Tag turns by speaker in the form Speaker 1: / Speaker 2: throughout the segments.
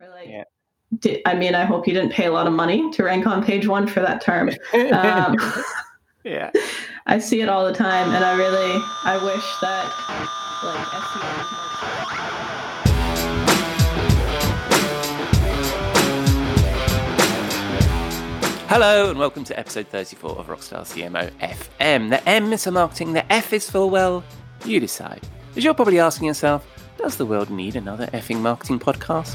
Speaker 1: We're like, yeah. Did, I mean, I hope you didn't pay a lot of money to rank on page one for that term. Um,
Speaker 2: yeah,
Speaker 1: I see it all the time, and I really, I wish that like SEO
Speaker 2: Hello and welcome to episode 34 of Rockstar CMO FM. The M is for marketing, the F is for, well, you decide. As you're probably asking yourself, does the world need another effing marketing podcast?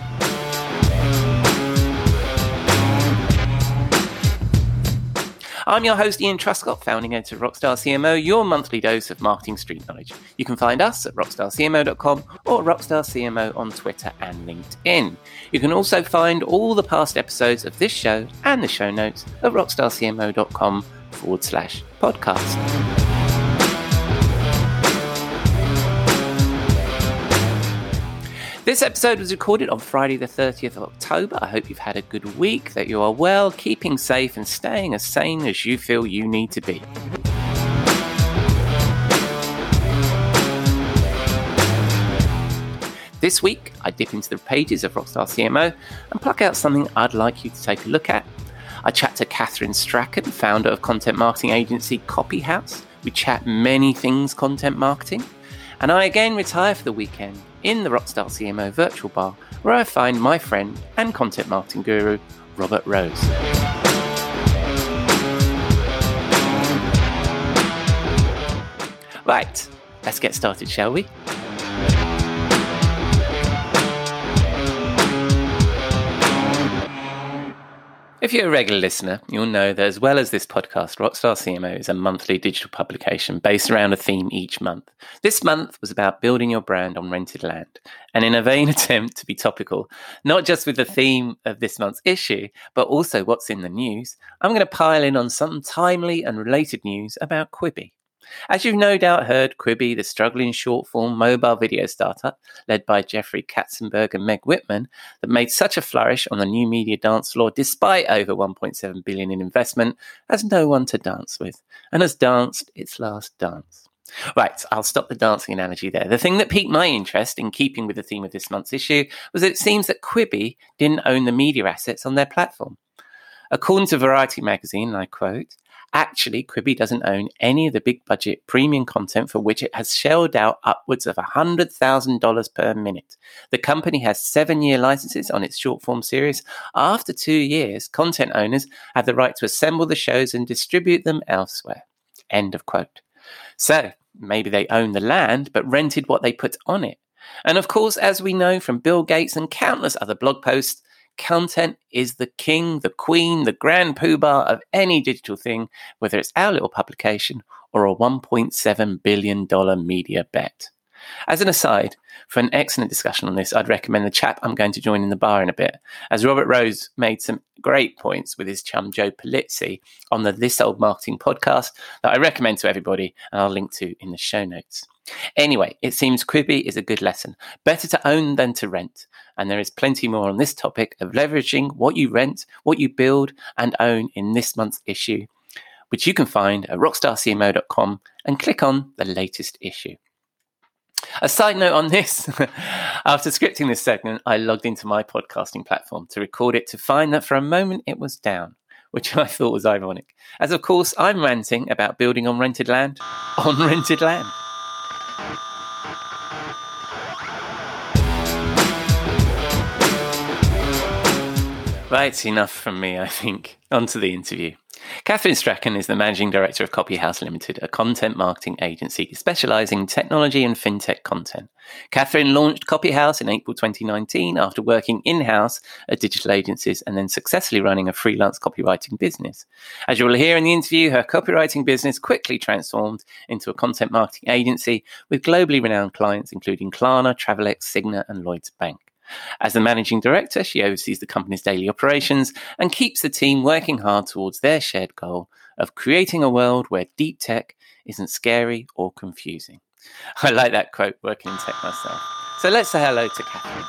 Speaker 2: I'm your host, Ian Truscott, founding editor of Rockstar CMO, your monthly dose of marketing street knowledge. You can find us at rockstarcmo.com or rockstarcmo on Twitter and LinkedIn. You can also find all the past episodes of this show and the show notes at rockstarcmo.com forward slash podcast. This episode was recorded on Friday, the 30th of October. I hope you've had a good week, that you are well, keeping safe, and staying as sane as you feel you need to be. This week, I dip into the pages of Rockstar CMO and pluck out something I'd like you to take a look at. I chat to Kathryn Strachan, founder of content marketing agency Copy House. We chat many things content marketing. And I again retire for the weekend in the Rockstar CMO virtual bar, where I find my friend and content marketing guru, Robert Rose. Right, let's get started, shall we? If you're a regular listener, you'll know that as well as this podcast, Rockstar CMO is a monthly digital publication based around a theme each month. This month was about building your brand on rented land. And in a vain attempt to be topical, not just with the theme of this month's issue, but also what's in the news, I'm going to pile in on some timely and related news about Quibi. As you've no doubt heard, Quibi, the struggling short form mobile video startup led by Jeffrey Katzenberg and Meg Whitman, that made such a flourish on the new media dance floor despite over 1.7 billion in investment, has no one to dance with and has danced its last dance. Right, I'll stop the dancing analogy there. The thing that piqued my interest in keeping with the theme of this month's issue was that it seems that Quibi didn't own the media assets on their platform. According to Variety magazine, I quote, Actually, Quibi doesn't own any of the big budget premium content for which it has shelled out upwards of $100,000 per minute. The company has seven year licenses on its short form series. After two years, content owners have the right to assemble the shows and distribute them elsewhere. End of quote. So, maybe they own the land, but rented what they put on it. And of course, as we know from Bill Gates and countless other blog posts, Content is the king, the queen, the grand poobah of any digital thing, whether it's our little publication or a $1.7 billion media bet. As an aside, for an excellent discussion on this, I'd recommend the chap I'm going to join in the bar in a bit, as Robert Rose made some great points with his chum Joe Pulizzi on the This Old Marketing podcast that I recommend to everybody and I'll link to in the show notes. Anyway, it seems Quibi is a good lesson. Better to own than to rent. And there is plenty more on this topic of leveraging what you rent, what you build and own in this month's issue, which you can find at rockstarcmo.com and click on the latest issue. A side note on this after scripting this segment, I logged into my podcasting platform to record it to find that for a moment it was down, which I thought was ironic. As of course, I'm ranting about building on rented land on rented land. Right, enough from me, I think. On to the interview. Kathryn Strachan is the managing director of Copy House Limited, a content marketing agency specializing in technology and fintech content. Kathryn launched Copy House in April 2019 after working in house at digital agencies and then successfully running a freelance copywriting business. As you will hear in the interview, her copywriting business quickly transformed into a content marketing agency with globally renowned clients including Klarna, Travelex, Cigna, and Lloyds Bank. As the managing director, she oversees the company's daily operations and keeps the team working hard towards their shared goal of creating a world where deep tech isn't scary or confusing. I like that quote working in tech myself. So let's say hello to Kathryn.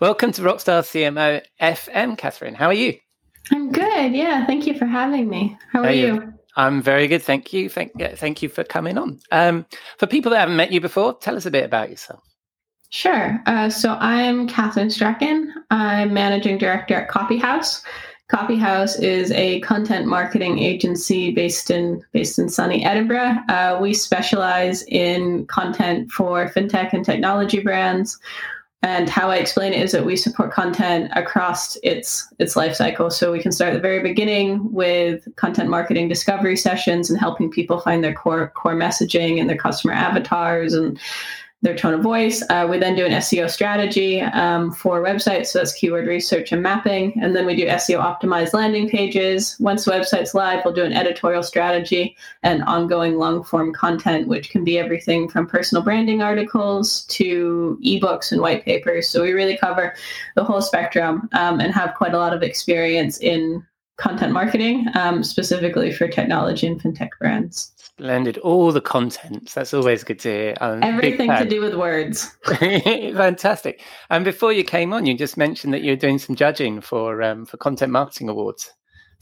Speaker 2: Welcome to Rockstar CMO FM, Kathryn. How are you?
Speaker 1: I'm good. Yeah, thank you for having me. How are, are you?
Speaker 2: you? I'm very good, thank you. Thank, thank you for coming on. Um, for people that haven't met you before, tell us a bit about yourself.
Speaker 1: Sure. Uh, so I'm Kathryn Strachan. I'm managing director at Copy House. House is a content marketing agency based in based in sunny Edinburgh. Uh, we specialize in content for fintech and technology brands. And how I explain it is that we support content across its its life cycle. So we can start at the very beginning with content marketing discovery sessions and helping people find their core core messaging and their customer avatars and their tone of voice. Uh, we then do an SEO strategy um, for websites, so that's keyword research and mapping. And then we do SEO optimized landing pages. Once the website's live, we'll do an editorial strategy and ongoing long form content, which can be everything from personal branding articles to ebooks and white papers. So we really cover the whole spectrum um, and have quite a lot of experience in content marketing, um, specifically for technology and fintech brands.
Speaker 2: Splendid. All the contents. That's always good to hear.
Speaker 1: I'm Everything to do with words.
Speaker 2: Fantastic. And before you came on, you just mentioned that you're doing some judging for um, for content marketing awards.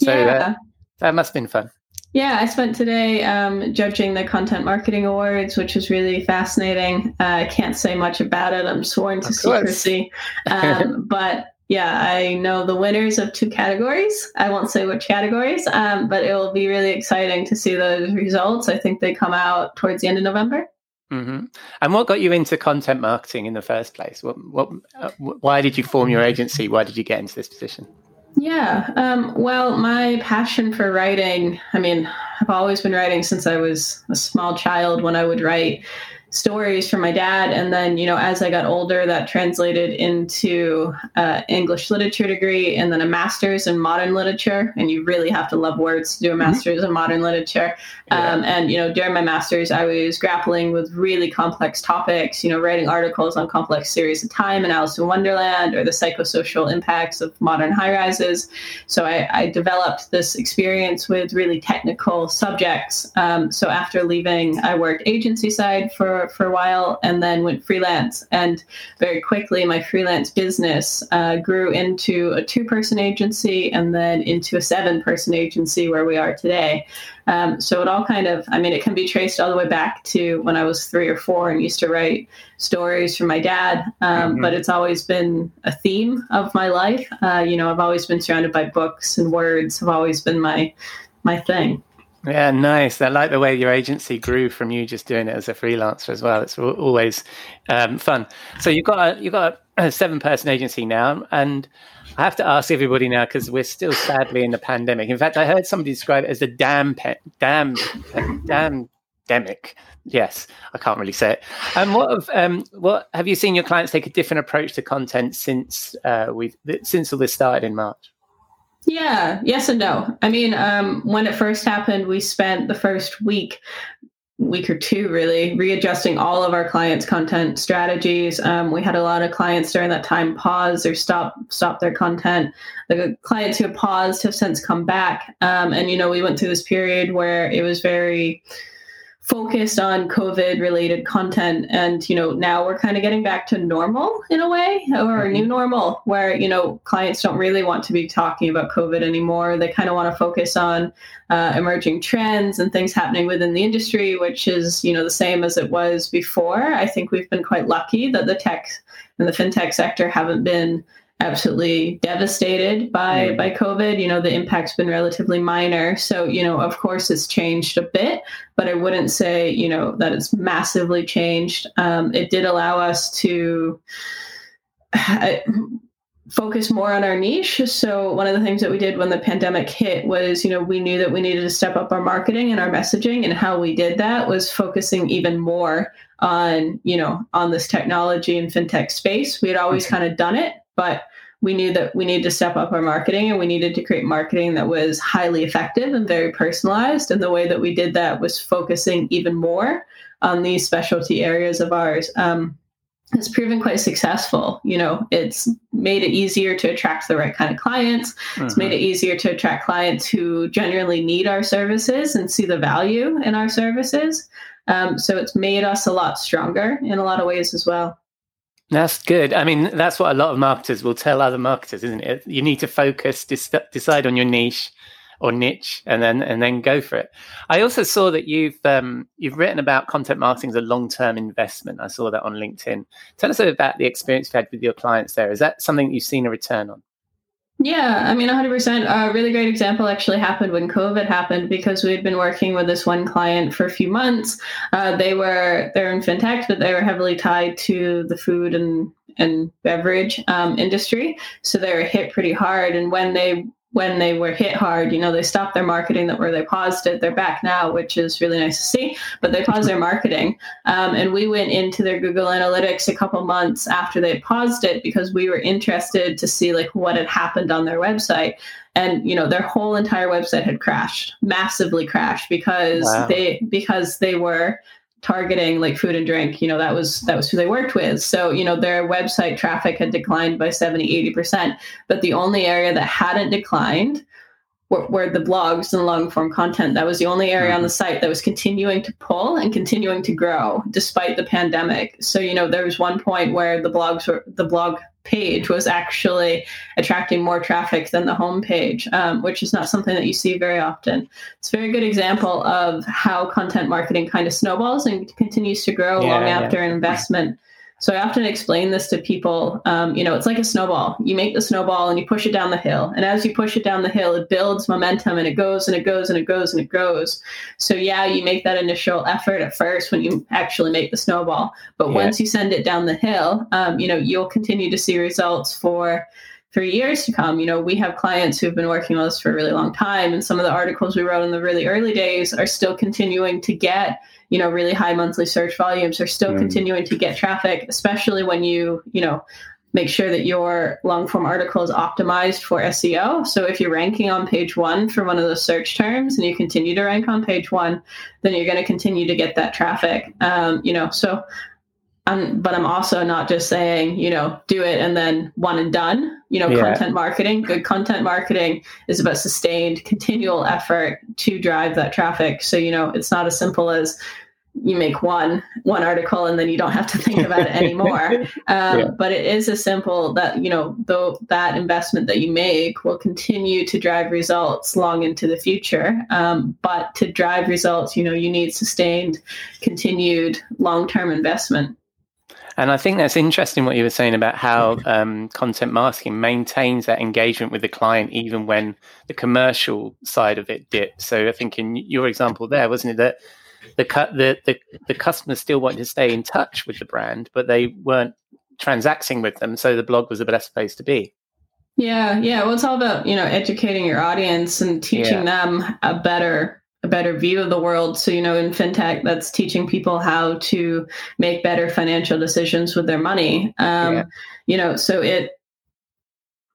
Speaker 2: So yeah. that, that must have been fun.
Speaker 1: Yeah, I spent today um, judging the Content Marketing Awards, which was really fascinating. Uh, I can't say much about it. I'm sworn to secrecy. Um, but yeah, I know the winners of two categories. I won't say which categories, um, but it will be really exciting to see those results. I think they come out towards the end of November.
Speaker 2: Mm-hmm. And what got you into content marketing in the first place? What, what, uh, why did you form your agency? Why did you get into this position?
Speaker 1: Yeah, um, well, my passion for writing, I mean, I've always been writing since I was a small child when I would write stories from my dad and then you know as i got older that translated into uh, english literature degree and then a master's in modern literature and you really have to love words to do a mm-hmm. master's mm-hmm. in modern literature yeah. um, and you know during my master's i was grappling with really complex topics you know writing articles on complex series of time and alice in wonderland or the psychosocial impacts of modern high rises so I, I developed this experience with really technical subjects um, so after leaving i worked agency side for for, a while and then went freelance. And very quickly, my freelance business uh, grew into a two person agency and then into a seven person agency where we are today. Um, so it all kind of, I mean, it can be traced all the way back to when I was three or four and used to write stories for my dad. Um, mm-hmm. But it's always been a theme of my life. Uh, you know, I've always been surrounded by books and words have always been my my thing.
Speaker 2: Yeah, nice. I like the way your agency grew from you just doing it as a freelancer as well. It's always um, fun. So you've got a, you've got a seven-person agency now, and I have to ask everybody now because we're still sadly in the pandemic. In fact, I heard somebody describe it as the damn pe- damn damn demic. Yes, I can't really say it. And what have um, what have you seen your clients take a different approach to content since uh, we since all this started in March?
Speaker 1: Yeah, yes and no. I mean, um, when it first happened, we spent the first week, week or two really, readjusting all of our clients' content strategies. Um, we had a lot of clients during that time pause or stop stop their content. The clients who have paused have since come back, um, and you know, we went through this period where it was very focused on COVID related content. And, you know, now we're kind of getting back to normal in a way or a new mm-hmm. normal where, you know, clients don't really want to be talking about COVID anymore. They kind of want to focus on uh, emerging trends and things happening within the industry, which is, you know, the same as it was before. I think we've been quite lucky that the tech and the fintech sector haven't been absolutely devastated by mm. by covid. You know the impact's been relatively minor. So you know of course it's changed a bit but i wouldn't say you know that it's massively changed. Um, it did allow us to uh, focus more on our niche. So one of the things that we did when the pandemic hit was you know we knew that we needed to step up our marketing and our messaging and how we did that was focusing even more on you know on this technology and fintech space. We had always kind of done it but we knew that we needed to step up our marketing and we needed to create marketing that was highly effective and very personalized. And the way that we did that was focusing even more on these specialty areas of ours. Um, it's proven quite successful. You know, it's made it easier to attract the right kind of clients. Mm-hmm. It's made it mm-hmm. easier to attract clients who genuinely need our services and see the value in our services. Um, so it's made us a lot stronger in a lot of ways as well.
Speaker 2: That's good. I mean, that's what a lot of marketers will tell other marketers, isn't it? You need to focus, dis- decide on your niche, or niche and then and then go for it. I also saw that you've um, you've written about content marketing as a long term investment. I saw that on LinkedIn. Tell us about the experience you've had with your clients there. Is that something you've seen a return on?
Speaker 1: Yeah, I mean, 100%. A really great example actually happened when COVID happened because we had been working with this one client for a few months. Uh, they were they're in fintech, but they were heavily tied to the food and and beverage um, industry, so they were hit pretty hard. And when they when they were hit hard, you know, they stopped their marketing that where they paused it. They're back now, which is really nice to see, but they paused their marketing. Um, and we went into their Google Analytics a couple months after they paused it because we were interested to see like what had happened on their website. And you know, their whole entire website had crashed, massively crashed because wow. they because they were targeting like food and drink you know that was that was who they worked with. So you know their website traffic had declined by 70 80% but the only area that hadn't declined were, were the blogs and long form content that was the only area mm-hmm. on the site that was continuing to pull and continuing to grow despite the pandemic so you know there was one point where the blogs were the blog page was actually attracting more traffic than the home page, um, which is not something that you see very often. It's a very good example of how content marketing kind of snowballs and continues to grow yeah, long yeah. after an investment so I often explain this to people. Um, you know, it's like a snowball. You make the snowball and you push it down the hill. And as you push it down the hill, it builds momentum and it goes and it goes and it goes and it goes. So yeah, you make that initial effort at first when you actually make the snowball. But yeah. once you send it down the hill, um, you know, you'll continue to see results for for years to come. You know, we have clients who've been working with us for a really long time, and some of the articles we wrote in the really early days are still continuing to get, you know, really high monthly search volumes, are still mm. continuing to get traffic, especially when you, you know, make sure that your long form article is optimized for SEO. So if you're ranking on page one for one of those search terms and you continue to rank on page one, then you're going to continue to get that traffic. Um, you know, so I'm, but I'm also not just saying, you know, do it and then one and done. You know, yeah. content marketing, good content marketing is about sustained, continual effort to drive that traffic. So, you know, it's not as simple as you make one one article and then you don't have to think about it anymore. Um, yeah. But it is as simple that you know, though that investment that you make will continue to drive results long into the future. Um, but to drive results, you know, you need sustained, continued long term investment.
Speaker 2: And I think that's interesting what you were saying about how um, content marketing maintains that engagement with the client even when the commercial side of it dips. So I think in your example there, wasn't it that the the the, the customers still wanted to stay in touch with the brand, but they weren't transacting with them, so the blog was the best place to be.
Speaker 1: Yeah, yeah. Well, it's all about you know educating your audience and teaching yeah. them a better a better view of the world. So, you know, in fintech, that's teaching people how to make better financial decisions with their money. Um, yeah. You know, so it,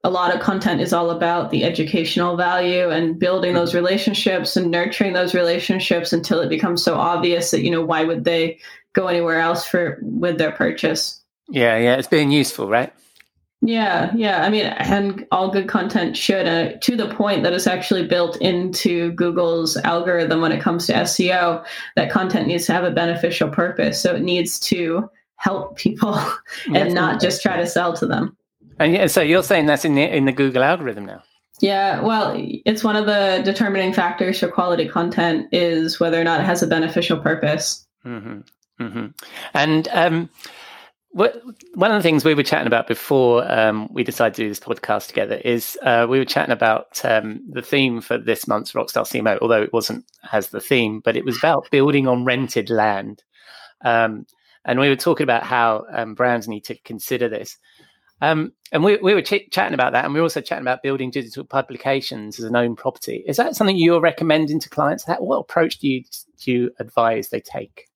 Speaker 1: a lot of content is all about the educational value and building those mm-hmm. relationships and nurturing those relationships until it becomes so obvious that, you know, why would they go anywhere else for with their purchase?
Speaker 2: Yeah, yeah, it's being useful, right?
Speaker 1: Yeah, yeah. I mean, and all good content should, uh, to the point that it's actually built into Google's algorithm when it comes to SEO, that content needs to have a beneficial purpose. So it needs to help people and not just try to sell to them.
Speaker 2: And yeah, so you're saying that's in the in the Google algorithm now.
Speaker 1: Yeah, well, it's one of the determining factors for quality content is whether or not it has a beneficial purpose.
Speaker 2: Mm-hmm. Mm-hmm. And um, one of the things we were chatting about before um, we decided to do this podcast together is uh, we were chatting about um, the theme for this month's Rockstar CMO, although it wasn't as the theme, but it was about building on rented land. Um, and we were talking about how um, brands need to consider this. Um, and we, we were ch- chatting about that, and we were also chatting about building digital publications as an own property. Is that something you're recommending to clients? what approach do you, do you advise they take?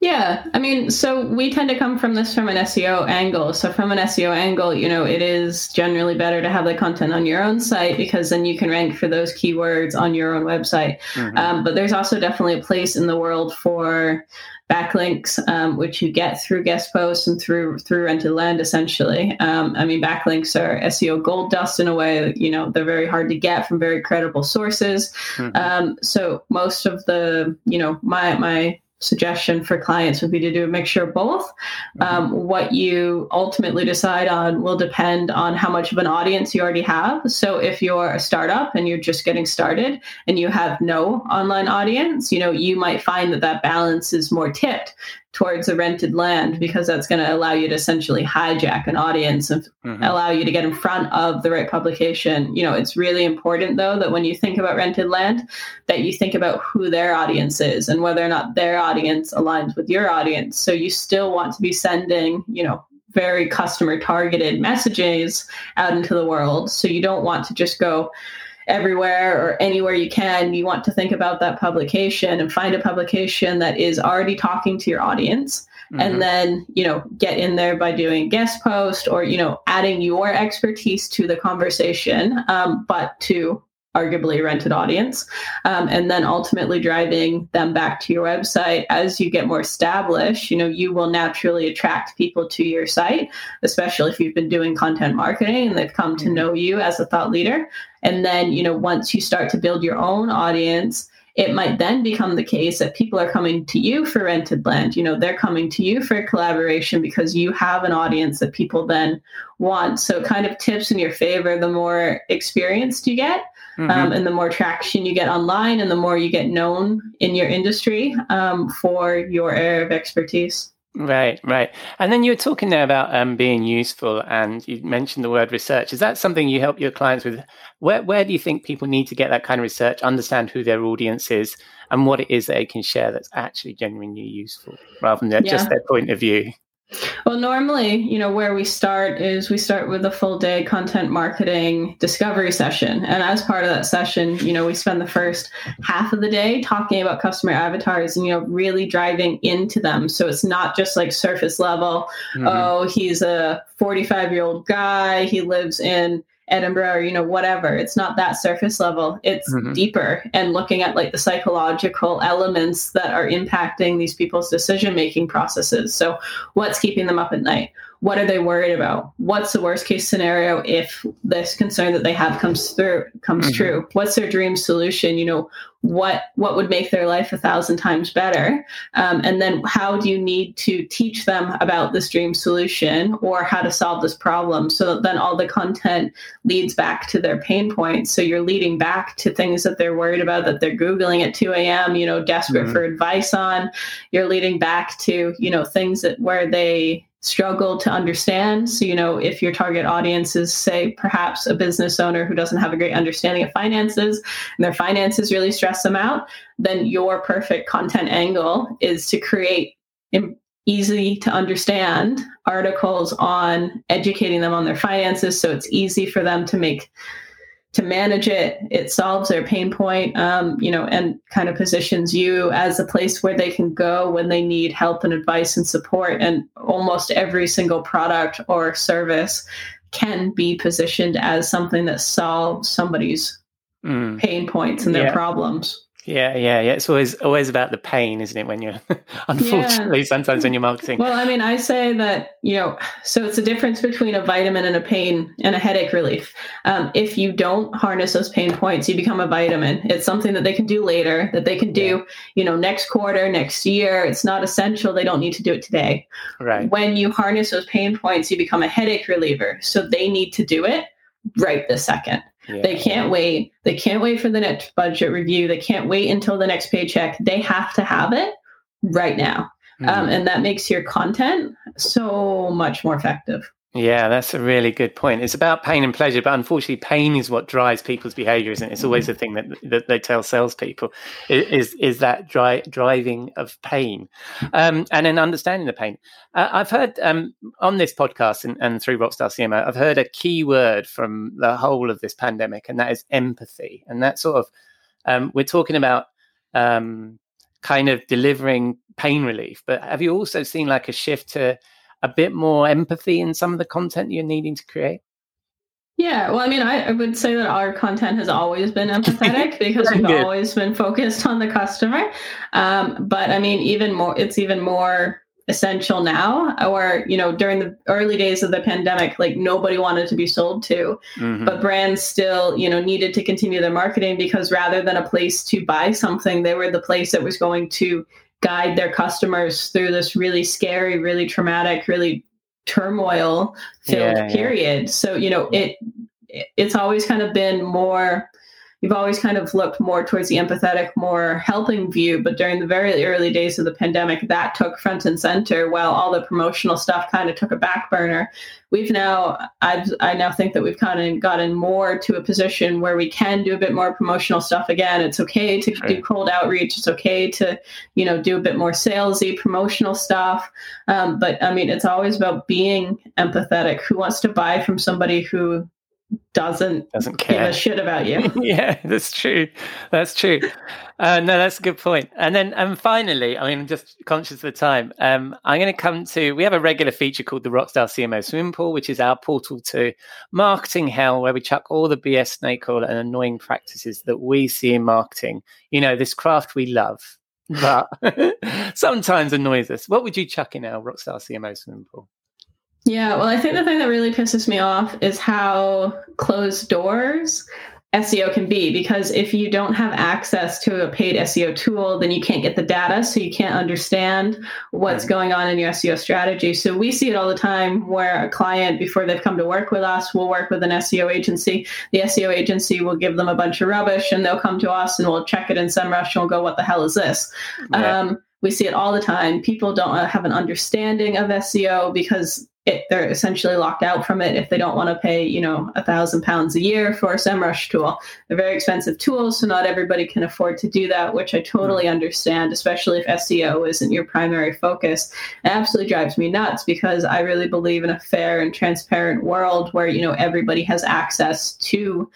Speaker 1: Yeah, I mean, so we tend to come from this from an SEO angle. So, from an SEO angle, you know, it is generally better to have the content on your own site because then you can rank for those keywords on your own website. Mm-hmm. Um, but there's also definitely a place in the world for backlinks, um, which you get through guest posts and through through rented land. Essentially, um, I mean, backlinks are SEO gold dust in a way. You know, they're very hard to get from very credible sources. Mm-hmm. Um, so, most of the, you know, my my suggestion for clients would be to do a mixture of both. Mm-hmm. Um, what you ultimately decide on will depend on how much of an audience you already have. So if you're a startup and you're just getting started and you have no online audience, you know, you might find that that balance is more tipped towards a rented land because that's going to allow you to essentially hijack an audience and mm-hmm. allow you to get in front of the right publication. You know, it's really important though that when you think about rented land, that you think about who their audience is and whether or not their audience aligns with your audience. So you still want to be sending, you know, very customer targeted messages out into the world. So you don't want to just go everywhere or anywhere you can, you want to think about that publication and find a publication that is already talking to your audience. Mm-hmm. And then, you know, get in there by doing guest post or, you know, adding your expertise to the conversation, um, but to arguably a rented audience, um, and then ultimately driving them back to your website as you get more established. You know, you will naturally attract people to your site, especially if you've been doing content marketing and they've come to mm-hmm. know you as a thought leader. And then, you know, once you start to build your own audience, it might then become the case that people are coming to you for rented land. You know, they're coming to you for collaboration because you have an audience that people then want. So kind of tips in your favor the more experienced you get mm-hmm. um, and the more traction you get online and the more you get known in your industry um, for your area of expertise.
Speaker 2: Right, right. And then you were talking there about um, being useful, and you mentioned the word research. Is that something you help your clients with? Where, where do you think people need to get that kind of research, understand who their audience is, and what it is that they can share that's actually genuinely useful, rather than yeah. just their point of view?
Speaker 1: Well, normally, you know, where we start is we start with a full day content marketing discovery session. And as part of that session, you know, we spend the first half of the day talking about customer avatars and, you know, really driving into them. So it's not just like surface level, mm-hmm. oh, he's a 45 year old guy, he lives in Edinburgh or you know whatever. It's not that surface level. It's mm-hmm. deeper and looking at like the psychological elements that are impacting these people's decision making processes. So what's keeping them up at night? What are they worried about? What's the worst case scenario if this concern that they have comes through comes mm-hmm. true? What's their dream solution? You know what what would make their life a thousand times better? Um, and then how do you need to teach them about this dream solution or how to solve this problem so that then all the content leads back to their pain points? So you're leading back to things that they're worried about that they're googling at 2 a.m you know desperate mm-hmm. for advice on. You're leading back to you know things that where they struggle to understand. So, you know, if your target audience is, say, perhaps a business owner who doesn't have a great understanding of finances and their finances really stress them out, then your perfect content angle is to create easy to understand articles on educating them on their finances so it's easy for them to make to manage it. It solves their pain point, um, you know, and kind of positions you as a place where they can go when they need help and advice and support. And almost every single product or service can be positioned as something that solves somebody's mm. pain points and their yeah. problems.
Speaker 2: Yeah, yeah, yeah. It's always always about the pain, isn't it? When you're unfortunately yeah. sometimes when you're marketing.
Speaker 1: Well, I mean, I say that you know, so it's a difference between a vitamin and a pain and a headache relief. Um, if you don't harness those pain points, you become a vitamin. It's something that they can do later, that they can do, yeah. you know, next quarter, next year. It's not essential. They don't need to do it today.
Speaker 2: Right.
Speaker 1: When you harness those pain points, you become a headache reliever. So they need to do it right this second. Yeah. They can't wait. They can't wait for the next budget review. They can't wait until the next paycheck. They have to have it right now. Mm-hmm. Um, and that makes your content so much more effective.
Speaker 2: Yeah, that's a really good point. It's about pain and pleasure, but unfortunately, pain is what drives people's behavior, isn't it? It's always the thing that, that they tell salespeople is is that dri- driving of pain, um, and then understanding the pain. Uh, I've heard um, on this podcast and, and through Rockstar CMO, I've heard a key word from the whole of this pandemic, and that is empathy. And that sort of um, we're talking about um, kind of delivering pain relief, but have you also seen like a shift to a bit more empathy in some of the content you're needing to create?
Speaker 1: Yeah, well, I mean, I, I would say that our content has always been empathetic because we've good. always been focused on the customer. Um, but I mean, even more, it's even more essential now or you know during the early days of the pandemic like nobody wanted to be sold to mm-hmm. but brands still you know needed to continue their marketing because rather than a place to buy something they were the place that was going to guide their customers through this really scary, really traumatic, really turmoil filled
Speaker 2: Yeah, yeah.
Speaker 1: period. So, you know, it it's always kind of been more you've always kind of looked more towards the empathetic, more helping view. But during the very early days of the pandemic, that took front and center while all the promotional stuff kind of took a back burner. We've now, I've, I now think that we've kind of gotten more to a position where we can do a bit more promotional stuff again. It's okay to
Speaker 2: Sure.
Speaker 1: do cold outreach. It's okay to, you know, do a bit more salesy promotional stuff. Um, but I mean, it's always about being empathetic. Who wants to buy from somebody who doesn't
Speaker 2: Doesn't
Speaker 1: give
Speaker 2: care.
Speaker 1: a shit about you?
Speaker 2: yeah, that's true. That's true. Uh, no, that's a good point. And then, and finally, I mean, I'm just conscious of the time. Um, I'm going to come to. We have a regular feature called the Rockstar CMO Swimming Pool, which is our portal to marketing hell, where we chuck all the BS snake oil and annoying practices that we see in marketing. You know, this craft we love, but sometimes annoys us. What would you chuck in our Rockstar CMO Swimming Pool?
Speaker 1: Yeah, well, I think the thing that really pisses me off is how closed doors SEO can be because if you don't have access to a paid SEO tool, then you can't get the data, so you can't understand what's going on in your SEO strategy. So we see it all the time where a client, before they've come to work with us, will work with an SEO agency. The SEO agency will give them a bunch of rubbish, and they'll come to us and we'll check it in SEMrush and we'll go, "What the hell is this?"
Speaker 2: Yeah.
Speaker 1: Um, we see it all the time. People don't have an understanding of SEO because it, they're essentially locked out from it if they don't want to pay, you know, a thousand pounds a year for a SEMrush tool. They're very expensive tools, so not everybody can afford to do that, which I totally mm. understand, especially if SEO isn't your primary focus. It absolutely drives me nuts because I really believe in a fair and transparent world where, you know, everybody has access to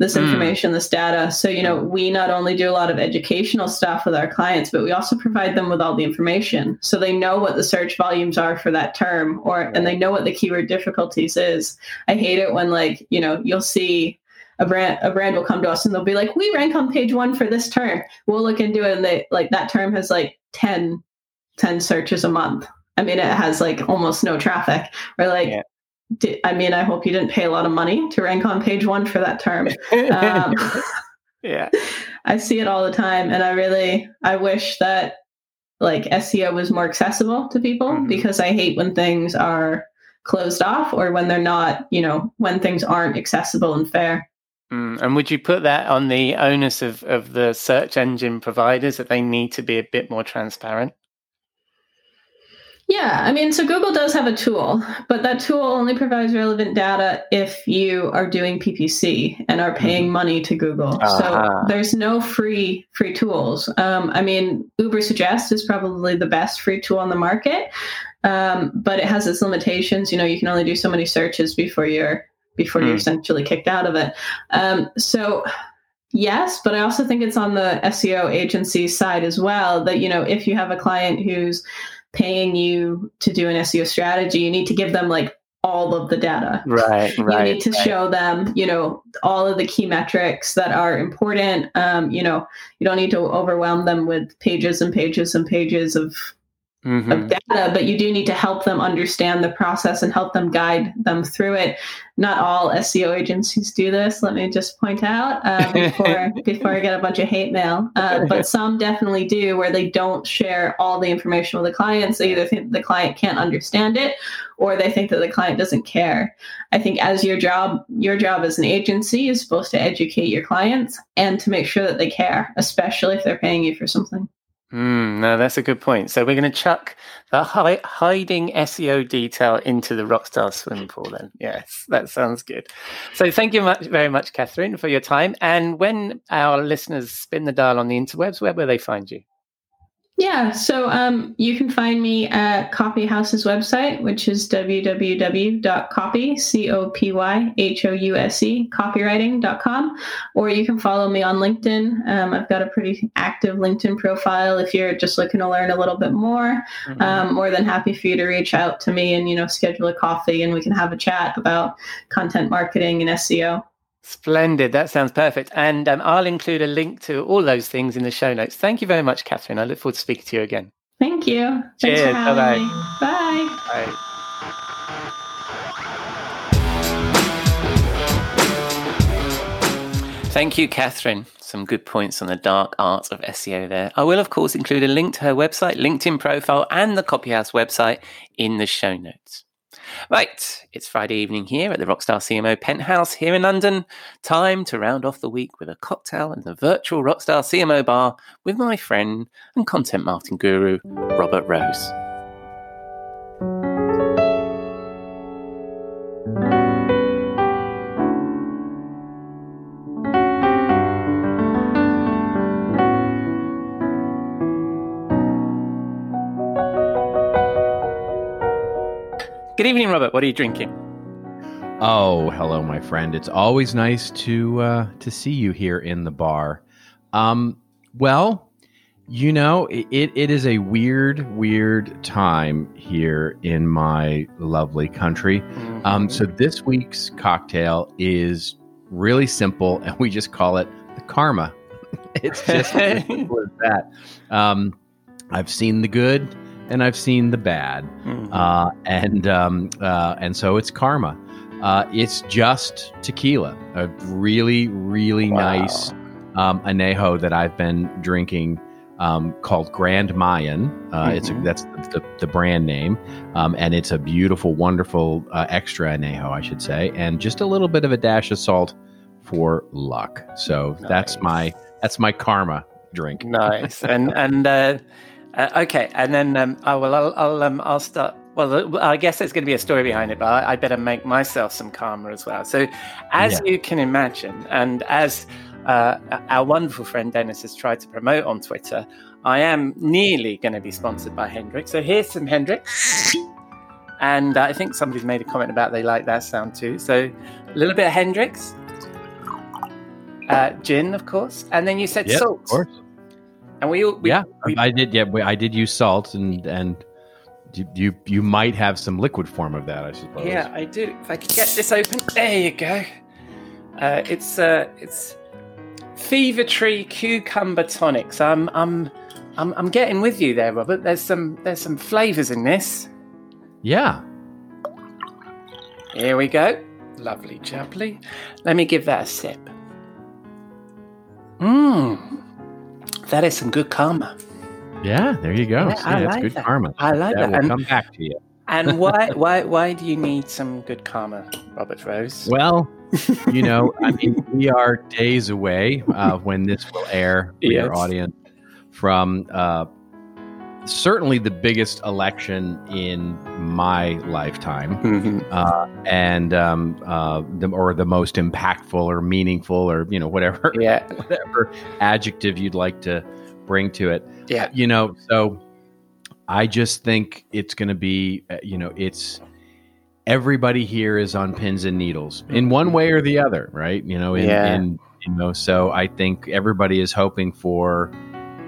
Speaker 1: this
Speaker 2: Mm.
Speaker 1: information, this data. So, you know, we not only do a lot of educational stuff with our clients, but we also provide them with all the information. So they know what the search volumes are for that term or and they know what the keyword difficulties is. I hate it when like, you know, you'll see a brand a brand will come to us and they'll be like, We rank on page one for this term. We'll look into it and they like that term has like 10, 10 searches a month. I mean, it has like almost no traffic. Or like
Speaker 2: Yeah.
Speaker 1: Di- I mean, I hope you didn't pay a lot of money to rank on page one for that term. Um,
Speaker 2: yeah.
Speaker 1: I see it all the time, and I really I wish that like SEO was more accessible to people
Speaker 2: Mhm.
Speaker 1: because I hate when things are closed off or when they're not, you know, when things aren't accessible and fair.
Speaker 2: Mm, and would you put that on the onus of, of the search engine providers that they need to be a bit more transparent?
Speaker 1: Yeah, I mean, so Google does have a tool, but that tool only provides relevant data if you are doing PPC and are paying money to Google.
Speaker 2: Aha.
Speaker 1: So there's no free free tools. Um, I mean, Ubersuggest is probably the best free tool on the market, um, but it has its limitations. You know, you can only do so many searches before you're before you're
Speaker 2: Hmm.
Speaker 1: essentially kicked out of it. Um, so yes but i also think it's on the seo agency side as well that you know if you have a client who's paying you to do an seo strategy you need to give them like all of the data
Speaker 2: Right, right.
Speaker 1: you need to
Speaker 2: right.
Speaker 1: show them you know all of the key metrics that are important um, you know you don't need to overwhelm them with pages and pages and pages of
Speaker 2: Mhm.
Speaker 1: of data, but you do need to help them understand the process and help them guide them through it. Not all SEO agencies do this. Let me just point out uh, before before I get a bunch of hate mail. Uh, but some definitely do, where they don't share all the information with the clients. They either think the client can't understand it, or they think that the client doesn't care. I think as your job, your job as an agency is supposed to educate your clients and to make sure that they care, especially if they're paying you for something.
Speaker 2: Mm, no, that's a good point. So we're going to chuck the hi- hiding SEO detail into the Rockstar swimming pool then. Yes, that sounds good. So thank you much, very much, Kathryn, for your time. And when our listeners spin the dial on the interwebs, where will they find you?
Speaker 1: Yeah, so um, you can find me at Copy House's website, which is www.copy, C-O-P-Y-H-O-U-S-E, copywriting.com, or you can follow me on LinkedIn. Um, I've got a pretty active LinkedIn profile if you're just looking to learn a little bit more.
Speaker 2: Mhm.
Speaker 1: Um, more than happy for you to reach out to me and, you know, schedule a coffee and we can have a chat about content marketing and SEO.
Speaker 2: Splendid. That sounds perfect. And um, I'll include a link to all those things in the show notes. Thank you very much, Kathryn. I look forward to speaking to you again.
Speaker 1: Thank you.
Speaker 2: Cheers.
Speaker 1: for having
Speaker 2: Bye-bye.
Speaker 1: me. Bye.
Speaker 2: Bye. Thank you, Kathryn. Some good points on the dark art of SEO there. I will, of course, include a link to her website, LinkedIn profile, and the Copy House website in the show notes. Right, it's Friday evening here at the Rockstar CMO Penthouse here in London. Time to round off the week with a cocktail in the virtual Rockstar CMO bar with my friend and content marketing guru, Robert Rose. Good evening, Robert. What are you drinking?
Speaker 3: Oh, hello, my friend. It's always nice to uh, to see you here in the bar. Um, well, you know, it, it is a weird, weird time here in my lovely country. Mm-hmm. Um, so this week's cocktail is really simple, and we just call it the Karma. it's just simple as that. Um, I've seen the good and I've seen the bad, mm-hmm. uh, and um, uh, and so it's karma. Uh, it's just tequila, a really really wow. nice um, anejo that I've been drinking. Um, called Grand Mayan. Uh, mm-hmm. It's a, mm-hmm. that's the, the, brand name, um, and it's a beautiful, wonderful uh, extra anejo, I should say, and just a little bit of a dash of salt for luck. So nice. that's my that's my karma drink.
Speaker 2: Nice, and and uh, uh, okay, and then um, oh, well, I'll I'll, um, I'll start. Well, I guess there's going to be a story behind it, but I, I better make myself some karma as well. So, as yeah. you can imagine, and as uh, our wonderful friend Dennis has tried to promote on Twitter, I am nearly going to be sponsored by Hendrick's. So here's some Hendrick's. And uh, I think somebody's made a comment about they like that sound too. So a little bit of Hendrick's, uh, gin, of course, and then you said yep, salt. And we, we
Speaker 3: yeah,
Speaker 2: we,
Speaker 3: I did. Yeah, I did use salt, and and you, you might have some liquid form of that, I suppose.
Speaker 2: Yeah, I do. If I could get this open, there you go. Uh, it's uh, it's Fever Tree Cucumber Tonic. So I'm I'm I'm I'm getting with you there, Robert. There's some there's some flavors in this.
Speaker 3: Yeah.
Speaker 2: Here we go. Lovely jubbly. Let me give that a sip. Mmm. That is some good karma.
Speaker 3: Yeah, there you go. Yeah, See, I that's like good that. karma.
Speaker 2: I like that.
Speaker 3: that. Will and, come back to you.
Speaker 2: and why why why do you need some good karma, Robert Rose?
Speaker 3: Well, you know, I mean, we are days away uh, when this will air yes. your audience from uh, certainly the biggest election in my lifetime, mm-hmm. uh, and um, uh, the, or the most impactful or meaningful or you know whatever
Speaker 2: yeah.
Speaker 3: whatever adjective you'd like to bring to it.
Speaker 2: Yeah,
Speaker 3: you know. So I just think it's going to be uh, you know it's everybody here is on pins and needles in one way or the other, right? You know, in, yeah. in you know, so I think everybody is hoping for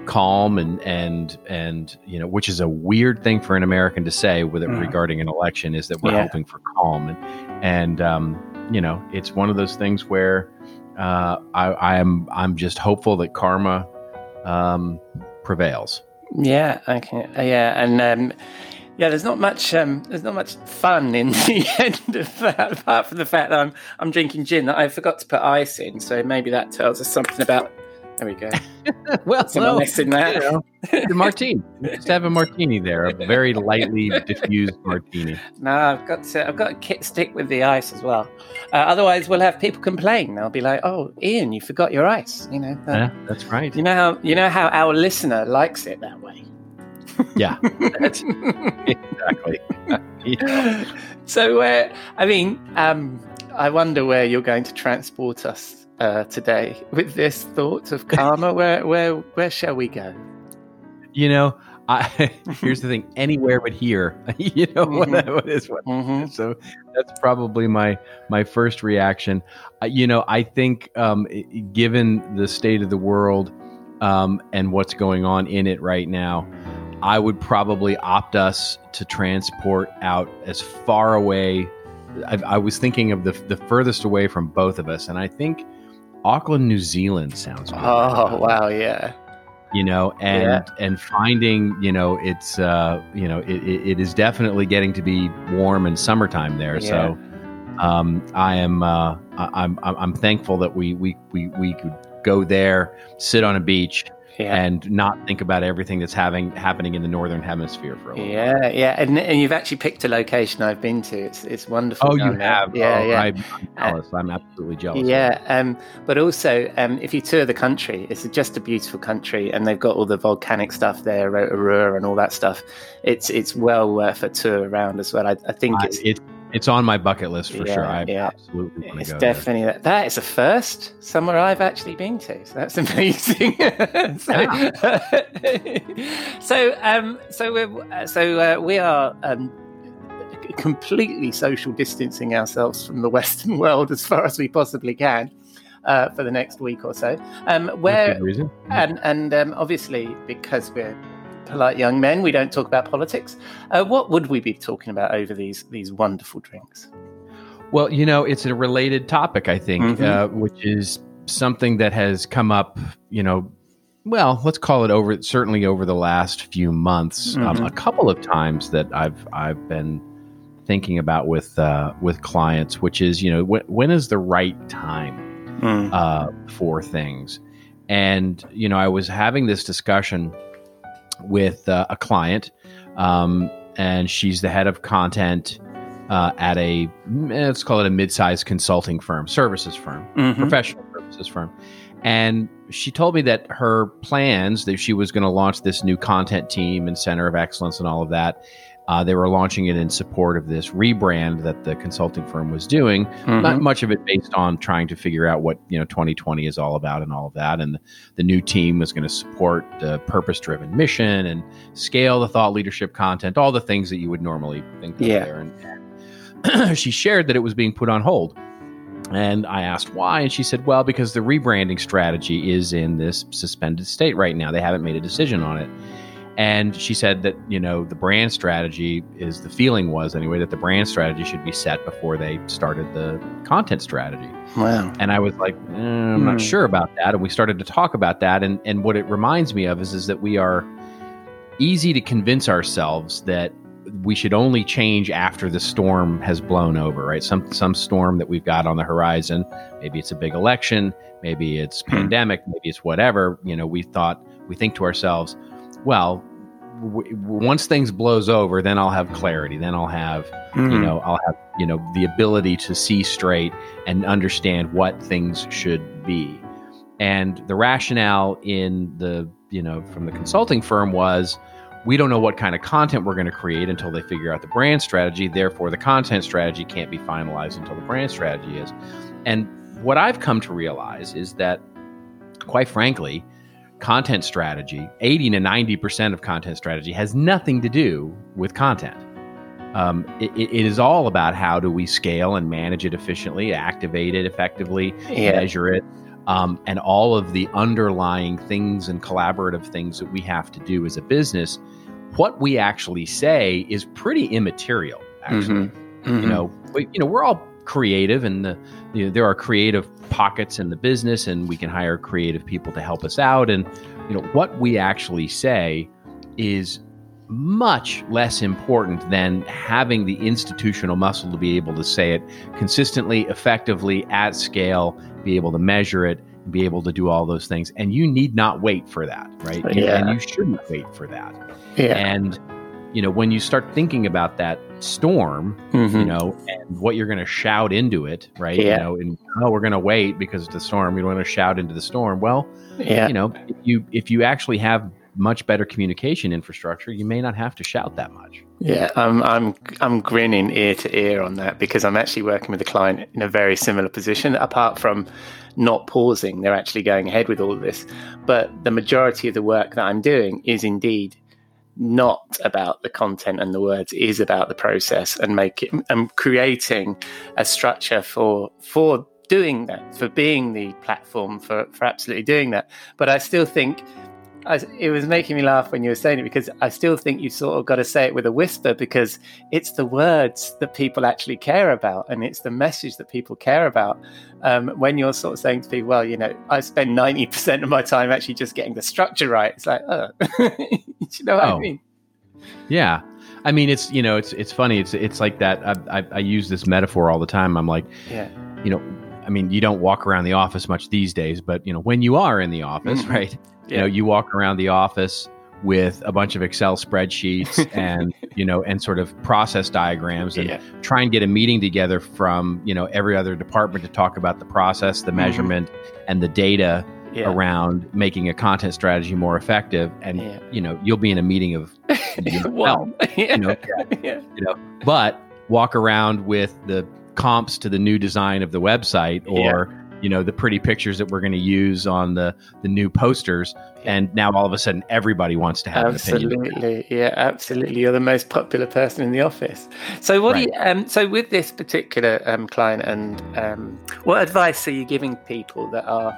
Speaker 3: calm and and and you know which is a weird thing for an American to say with it mm. regarding an election is that we're yeah. hoping for calm and and um, you know it's one of those things where uh, I, I'm I'm just hopeful that karma um, prevails.
Speaker 2: Yeah, okay, uh, yeah, and um, yeah, there's not much um, there's not much fun in the end of that, apart from the fact that I'm I'm drinking gin that I forgot to put ice in, so maybe that tells us something about there we go.
Speaker 3: well,
Speaker 2: no, missing that. You know,
Speaker 3: the martini. Just have a martini there, a very lightly diffused martini.
Speaker 2: No, I've got to. I've got to stick with the ice as well. Uh, otherwise, we'll have people complain. They'll be like, "Oh, Ian, you forgot your ice." You know.
Speaker 3: Yeah, that's right.
Speaker 2: You know how you know how our listener likes it that way.
Speaker 3: yeah, exactly.
Speaker 2: yeah. So, uh, I mean, um, I wonder where you're going to transport us uh, today with this thought of karma. where where where shall we go?
Speaker 3: You know, I, here's the thing: anywhere but here. you know mm-hmm. what, what is what. Mm-hmm. So that's probably my my first reaction. Uh, you know, I think um, given the state of the world um, and what's going on in it right now. I would probably opt us to transport out as far away. I, I was thinking of the the furthest away from both of us, and I think Auckland, New Zealand sounds.
Speaker 2: Really oh wow, yeah.
Speaker 3: You know, and yeah. and finding, you know, it's uh, you know, it, it is definitely getting to be warm and summertime there. Yeah. So Um, I am uh, I'm I'm thankful that we we we we could go there, sit on a beach,
Speaker 2: Yeah.
Speaker 3: and not think about everything that's having happening in the northern hemisphere for a little. while.
Speaker 2: Yeah, yeah, and, and you've actually picked a location I've been to. It's it's wonderful.
Speaker 3: Oh, you
Speaker 2: there.
Speaker 3: have?
Speaker 2: Yeah,
Speaker 3: Oh,
Speaker 2: yeah.
Speaker 3: I'm, I'm jealous. I'm absolutely jealous.
Speaker 2: Yeah, um, but also um, if you tour the country, it's just a beautiful country, and they've got all the volcanic stuff there, Rotorua and all that stuff. It's it's well worth a tour around as well. I, I think
Speaker 3: I-
Speaker 2: it's
Speaker 3: it's it's on my bucket list for
Speaker 2: Yeah,
Speaker 3: sure. I
Speaker 2: yeah.
Speaker 3: absolutely want to go there.
Speaker 2: definitely that, that is a first somewhere I've actually been to. So that's amazing. so, so um so we're so uh, we are um completely social distancing ourselves from the Western world as far as we possibly can. Uh, for the next week or so, um, where
Speaker 3: good reason.
Speaker 2: and and um, obviously because we're polite young men, we don't talk about politics. Uh, what would we be talking about over these these wonderful drinks?
Speaker 3: Well, you know, it's a related topic, I think,
Speaker 2: Mhm.
Speaker 3: uh, which is something that has come up, you know, well, let's call it over, certainly over the last few months, um,
Speaker 2: Mhm.
Speaker 3: a couple of times that I've I've been thinking about with uh, with clients, which is, you know, wh- when is the right time
Speaker 2: Mm.
Speaker 3: uh, for things. And, you know, I was having this discussion with uh, a client, um, and she's the head of content uh, at a, eh, let's call it a mid sized consulting firm, services firm,
Speaker 2: Mhm.
Speaker 3: professional services firm. And she told me that her plans, that she was going to launch this new content team and center of excellence and all of that. Uh, they were launching it in support of this rebrand that the consulting firm was doing.
Speaker 2: Mhm.
Speaker 3: not much of it based on trying to figure out what you know 2020 is all about and all of that. And the new team was going to support the purpose driven mission and scale the thought leadership content all the things that you would normally think of
Speaker 2: Yeah.
Speaker 3: there. And she shared that it was being put on hold. And i asked why and she said well because the rebranding strategy is in this suspended state right now. They haven't made a decision on it and she said that you know the brand strategy is the feeling was anyway that the brand strategy should be set before they started the content strategy
Speaker 2: Wow.
Speaker 3: and i was like eh, i'm not
Speaker 2: Hmm.
Speaker 3: sure about that and we started to talk about that and and what it reminds me of is is that we are easy to convince ourselves that we should only change after the storm has blown over right some some storm that we've got on the horizon maybe it's a big election maybe it's
Speaker 2: Hmm.
Speaker 3: pandemic maybe it's whatever you know we thought we think to ourselves well w- once things blows over then i'll have clarity. Then i'll have you
Speaker 2: Mm.
Speaker 3: know i'll have you know the ability to see straight and understand what things should be. And the rationale in the you know from the consulting firm was we don't know what kind of content we're going to create until they figure out the brand strategy. Therefore the content strategy can't be finalized until the brand strategy is. And what i've come to realize is that quite frankly content strategy 80 to 90% of content strategy has nothing to do with content um, it, it is all about how do we scale and manage it efficiently activate it effectively
Speaker 2: Yeah.
Speaker 3: measure it um, and all of the underlying things and collaborative things that we have to do as a business what we actually say is pretty immaterial actually
Speaker 2: Mhm.
Speaker 3: you know we, you know we're all creative and the you know, there are creative pockets in the business and we can hire creative people to help us out and you know what we actually say is much less important than having the institutional muscle to be able to say it consistently effectively at scale be able to measure it and be able to do all those things and you need not wait for that right
Speaker 2: Yeah.
Speaker 3: and you shouldn't wait for that
Speaker 2: Yeah.
Speaker 3: and you know when you start thinking about that storm you
Speaker 2: Mhm.
Speaker 3: know, and what you're going to shout into it, right?
Speaker 2: Yeah.
Speaker 3: You know, and oh, we're going to wait because it's a storm. We don't want to shout into the storm. Well,
Speaker 2: Yeah.
Speaker 3: you know, if you if you actually have much better communication infrastructure, you may not have to shout that much.
Speaker 2: Yeah, I'm I'm I'm grinning ear to ear on that because I'm actually working with a client in a very similar position. Apart from not pausing, they're actually going ahead with all of this. But the majority of the work that I'm doing is indeed not about the content and the words, is about the process and making and creating a structure for for doing that, for being the platform for for absolutely doing that. But I still think I, it was making me laugh when you were saying it because I still think you sort of got to say it with a whisper because it's the words that people actually care about and it's the message that people care about. Um, when you're sort of saying to people, well, you know, I spend 90% of my time actually just getting the structure right. It's like, oh, you know what I
Speaker 3: Oh.
Speaker 2: mean?
Speaker 3: Yeah, I mean, it's you know, it's it's funny. It's it's like that. I, I, I use this metaphor all the time. I'm like,
Speaker 2: Yeah.
Speaker 3: you know, I mean, you don't walk around the office much these days, but you know, when you are in the office,
Speaker 2: Mhm.
Speaker 3: right? You know, you walk around the office with a bunch of Excel spreadsheets and you know, and sort of process diagrams, and
Speaker 2: Yeah.
Speaker 3: try and get a meeting together from you know every other department to talk about the process, the
Speaker 2: Mhm.
Speaker 3: measurement, and the data
Speaker 2: Yeah.
Speaker 3: around making a content strategy more effective. And
Speaker 2: Yeah.
Speaker 3: you know, you'll be in a meeting of yourself,
Speaker 2: One. Yeah.
Speaker 3: you know,
Speaker 2: yeah.
Speaker 3: but walk around with the comps to the new design of the website or you know the pretty pictures that we're going to use on the the new posters
Speaker 2: Yeah.
Speaker 3: and now all of a sudden everybody wants to have
Speaker 2: Absolutely, yeah, absolutely. You're the most popular person in the office. So, what do you? Um, so, with this particular um, client, and um, what advice are you giving people that are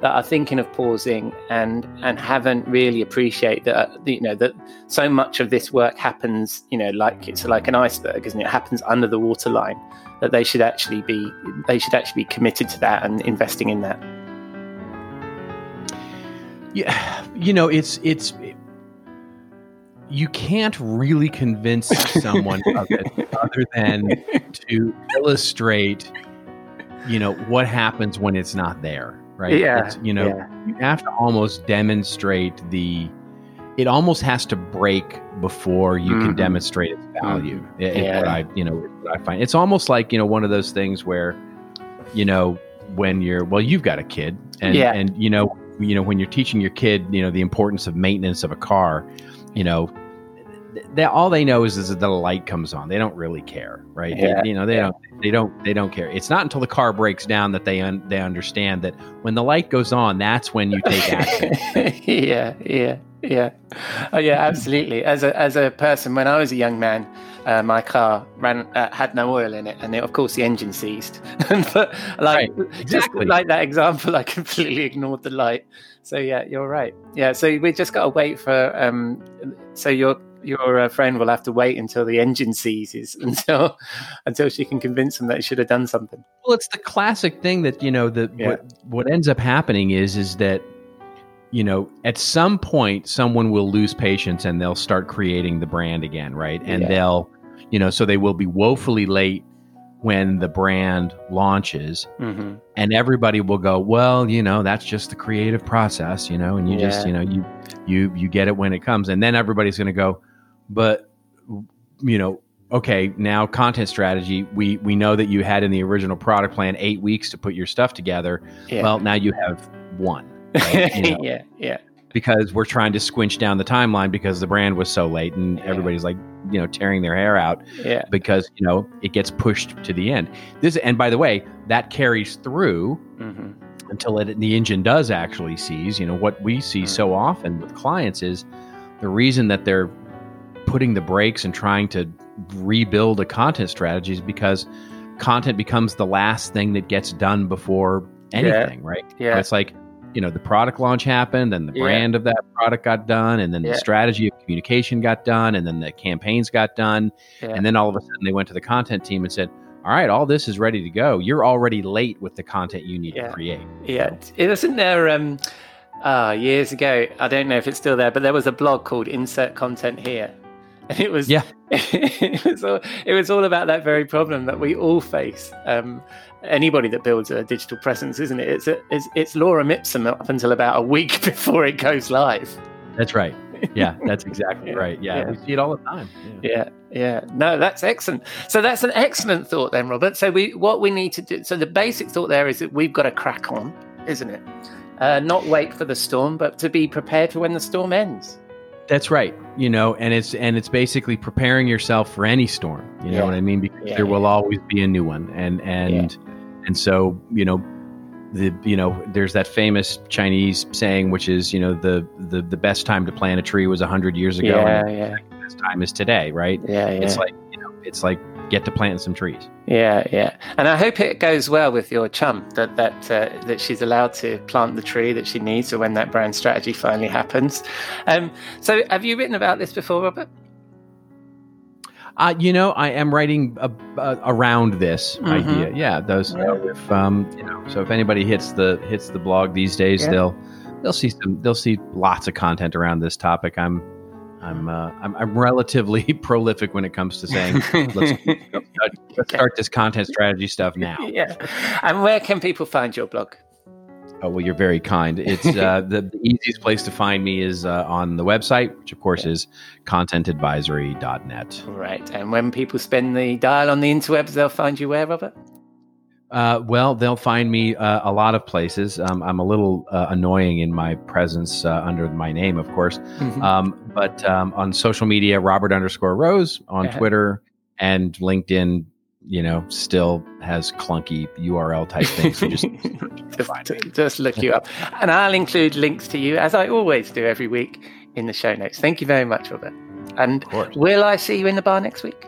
Speaker 2: that are thinking of pausing and and haven't really appreciate that uh, you know that so much of this work happens, you know, like it's like an iceberg, isn't it? It happens under the waterline. That they should actually be they should actually be committed to that and investing in that.
Speaker 3: yeah you know it's it's you can't really convince someone of it other than to illustrate you know what happens when it's not there right
Speaker 2: Yeah,
Speaker 3: it's, you know
Speaker 2: yeah.
Speaker 3: you have to almost demonstrate the it almost has to break before you can
Speaker 2: Mhm.
Speaker 3: demonstrate its value It- it-
Speaker 2: Yeah.
Speaker 3: what i you know i find it's almost like you know one of those things where you know when you're well you've got a kid and
Speaker 2: Yeah.
Speaker 3: and you know you know when you're teaching your kid you know the importance of maintenance of a car you know that all they know is, is that the light comes on they don't really care right They- you know they
Speaker 2: Yeah.
Speaker 3: don't they don't they don't care it's not until the car breaks down that they un, they understand that when the light goes on that's when you take action
Speaker 2: yeah, yeah, yeah. Oh, yeah, absolutely. As a as a person, when I was a young man, uh, my car ran uh, had no oil in it, and it, of course the engine seized. but like just
Speaker 3: exactly.
Speaker 2: like that example, I completely ignored the light. So yeah, you're right. Yeah, so we just got to wait for. Um, so your your uh, friend will have to wait until the engine seizes until until she can convince him that he should have done something.
Speaker 3: Well, it's the classic thing that you know the
Speaker 2: Yeah.
Speaker 3: what what ends up happening is is that you know at some point someone will lose patience and they'll start creating the brand again, right? And
Speaker 2: Yeah.
Speaker 3: they'll you know so they will be woefully late when the brand launches
Speaker 2: hmm
Speaker 3: and everybody will go well you know that's just the creative process you know and you just you know you you you get it when it comes and then everybody's going to go but you know okay now content strategy we we know that you had in the original product plan 8 weeks to put your stuff together
Speaker 2: Yeah.
Speaker 3: well now you have one right? You know,
Speaker 2: yeah, yeah,
Speaker 3: because we're trying to squinch down the timeline because the brand was so late and
Speaker 2: Yeah.
Speaker 3: everybody's like you know tearing their hair out
Speaker 2: yeah,
Speaker 3: because you know it gets pushed to the end this and by the way that carries through
Speaker 2: hmm
Speaker 3: until it, the engine does actually seize. You know, what we see so often with clients is the reason that they're putting the brakes and trying to rebuild a content strategy is because content becomes the last thing that gets done before anything, right?
Speaker 2: yeah.
Speaker 3: It's like, you know, the product launch happened and the
Speaker 2: Yeah.
Speaker 3: brand of that product got done and then
Speaker 2: Yeah.
Speaker 3: the strategy of communication got done and then the campaigns got done.
Speaker 2: Yeah.
Speaker 3: And then all of a sudden they went to the content team and said, all right, all this is ready to go. You're already late with the content you need
Speaker 2: Yeah.
Speaker 3: to create.
Speaker 2: Yeah, it wasn't there um uh years ago. I don't know if it's still there, but there was a blog called Insert Content Here. And it was
Speaker 3: Yeah.
Speaker 2: it was all, it was all about that very problem that we all face. Um anybody that builds a digital presence, isn't it? It's a, it's it's lorem ipsum up until about a week before it goes live.
Speaker 3: That's right. Yeah, that's exactly
Speaker 2: Yeah,
Speaker 3: right. Yeah,
Speaker 2: yeah.
Speaker 3: we see it all the time. Yeah.
Speaker 2: Yeah, yeah. No, that's excellent. So that's an excellent thought then, Robert. So we what we need to do so the basic thought there is that we've got to crack on, isn't it? Uh, not wait for the storm, but to be prepared for when the storm ends.
Speaker 3: That's right. You know, and it's and it's basically preparing yourself for any storm. You
Speaker 2: Yeah.
Speaker 3: know what I mean? Because
Speaker 2: Yeah,
Speaker 3: there will always be a new one. And and and so, you know, the you know, there's that famous Chinese saying which is, you know, the the the best time to plant a tree was 100 years ago
Speaker 2: Yeah,
Speaker 3: and
Speaker 2: yeah,
Speaker 3: the best time is today, right?
Speaker 2: yeah, yeah.
Speaker 3: It's like, you know, it's like get to planting some trees.
Speaker 2: Yeah, yeah, and I hope it goes well with your chum that that uh, that she's allowed to plant the tree that she needs for when that brand strategy finally happens. Um, so, have you written about this before, Robert?
Speaker 3: Uh, you know, I am writing a, a, around this
Speaker 2: Mhm.
Speaker 3: idea. Yeah, those. So if um, you know, so if anybody hits the hits the blog these days,
Speaker 2: Yeah.
Speaker 3: they'll they'll see some they'll see lots of content around this topic. I'm I'm uh, I'm, I'm relatively prolific when it comes to saying let's, let's start this content strategy stuff now.
Speaker 2: Yeah. And where can people find your blog?
Speaker 3: Oh, well, you're very kind. It's uh, the, the, easiest place to find me is uh, on the website, which of course is contentadvisory.net.
Speaker 2: Right. And when people spend the dial on the interwebs, they'll find you where, Robert?
Speaker 3: Uh, well, they'll find me uh, a lot of places. Um, I'm a little uh, annoying in my presence uh, under my name, of course. Mm-hmm. Um, but um, on social media, Robert underscore Rose on uh-huh. Twitter and LinkedIn, you know, still has clunky URL type things. So just,
Speaker 2: just, just look you up. And I'll include links to you, as I always do every week, in the show notes. Thank you very much, Robert. And will I see you in the bar next week?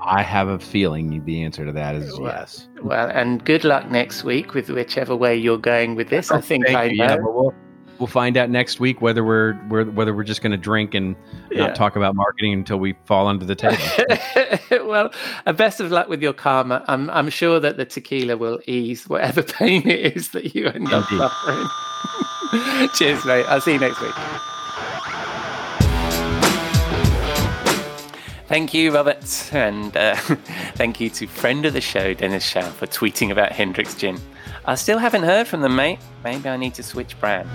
Speaker 3: I have a feeling the answer to that is
Speaker 2: well,
Speaker 3: yes.
Speaker 2: Well, and good luck next week with whichever way you're going with this. I think I know. Yeah,
Speaker 3: we'll, we'll find out next week whether we're, we're whether we're just going to drink and yeah. not talk about marketing until we fall under the table.
Speaker 2: well, uh, best of luck with your karma. I'm I'm sure that the tequila will ease whatever pain it is that you end up suffering. Cheers, mate. I'll see you next week. Thank you, Robert. And uh, thank you to friend of the show, Dennis Shaw, for tweeting about Hendrick's Gin. I still haven't heard from them, mate. Maybe I need to switch brand.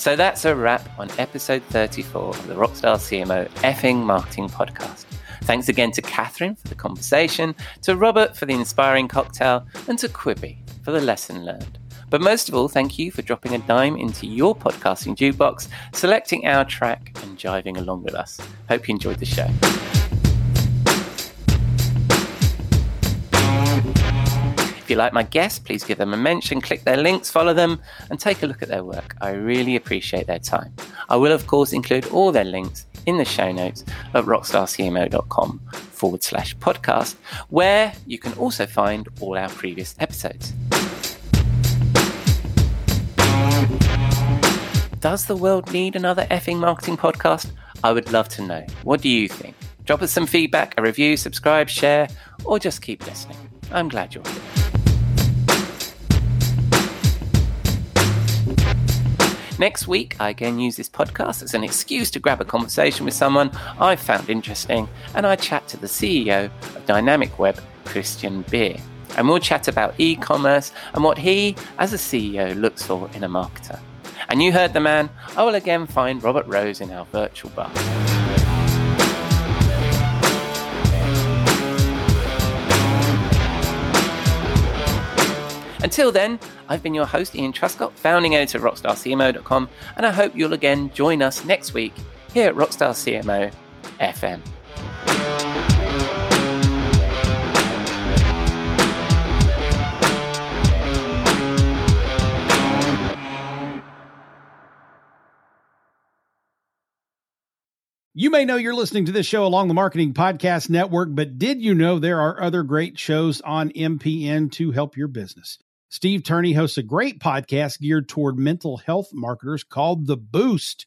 Speaker 2: So that's a wrap on episode 34 of the Rockstar CMO effing marketing podcast. Thanks again to Kathryn for the conversation, to Robert for the inspiring cocktail, and to Quibi for the lesson learned. But most of all, thank you for dropping a dime into your podcasting jukebox, selecting our track, and jiving along with us. Hope you enjoyed the show. If you like my guests, please give them a mention, click their links, follow them, and take a look at their work. I really appreciate their time. I will, of course, include all their links in the show notes at rockstarcmo.com forward slash podcast, where you can also find all our previous episodes. Does the world need another effing marketing podcast? I would love to know. What do you think? Drop us some feedback, a review, subscribe, share, or just keep listening. I'm glad you're here. Next week, I again use this podcast as an excuse to grab a conversation with someone I found interesting, and I chat to the CEO of Dynamicweb, Christian Beer. And we'll chat about e commerce and what he, as a CEO, looks for in a marketer. And you heard the man, oh, I will again find Robert Rose in our virtual bar. Until then, I've been your host, Ian Truscott, founding editor at rockstarcmo.com, and I hope you'll again join us next week here at Rockstar CMO FM.
Speaker 4: You may know you're listening to this show along the Marketing Podcast Network, but did you know there are other great shows on MPN to help your business? Steve Turney hosts a great podcast geared toward mental health marketers called The Boost.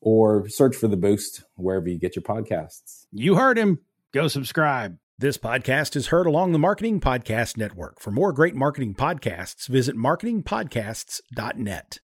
Speaker 5: or search for The Boost wherever you get your podcasts.
Speaker 4: You heard him. Go subscribe. This podcast is heard along the Marketing Podcast Network. For more great marketing podcasts, visit marketingpodcasts.net.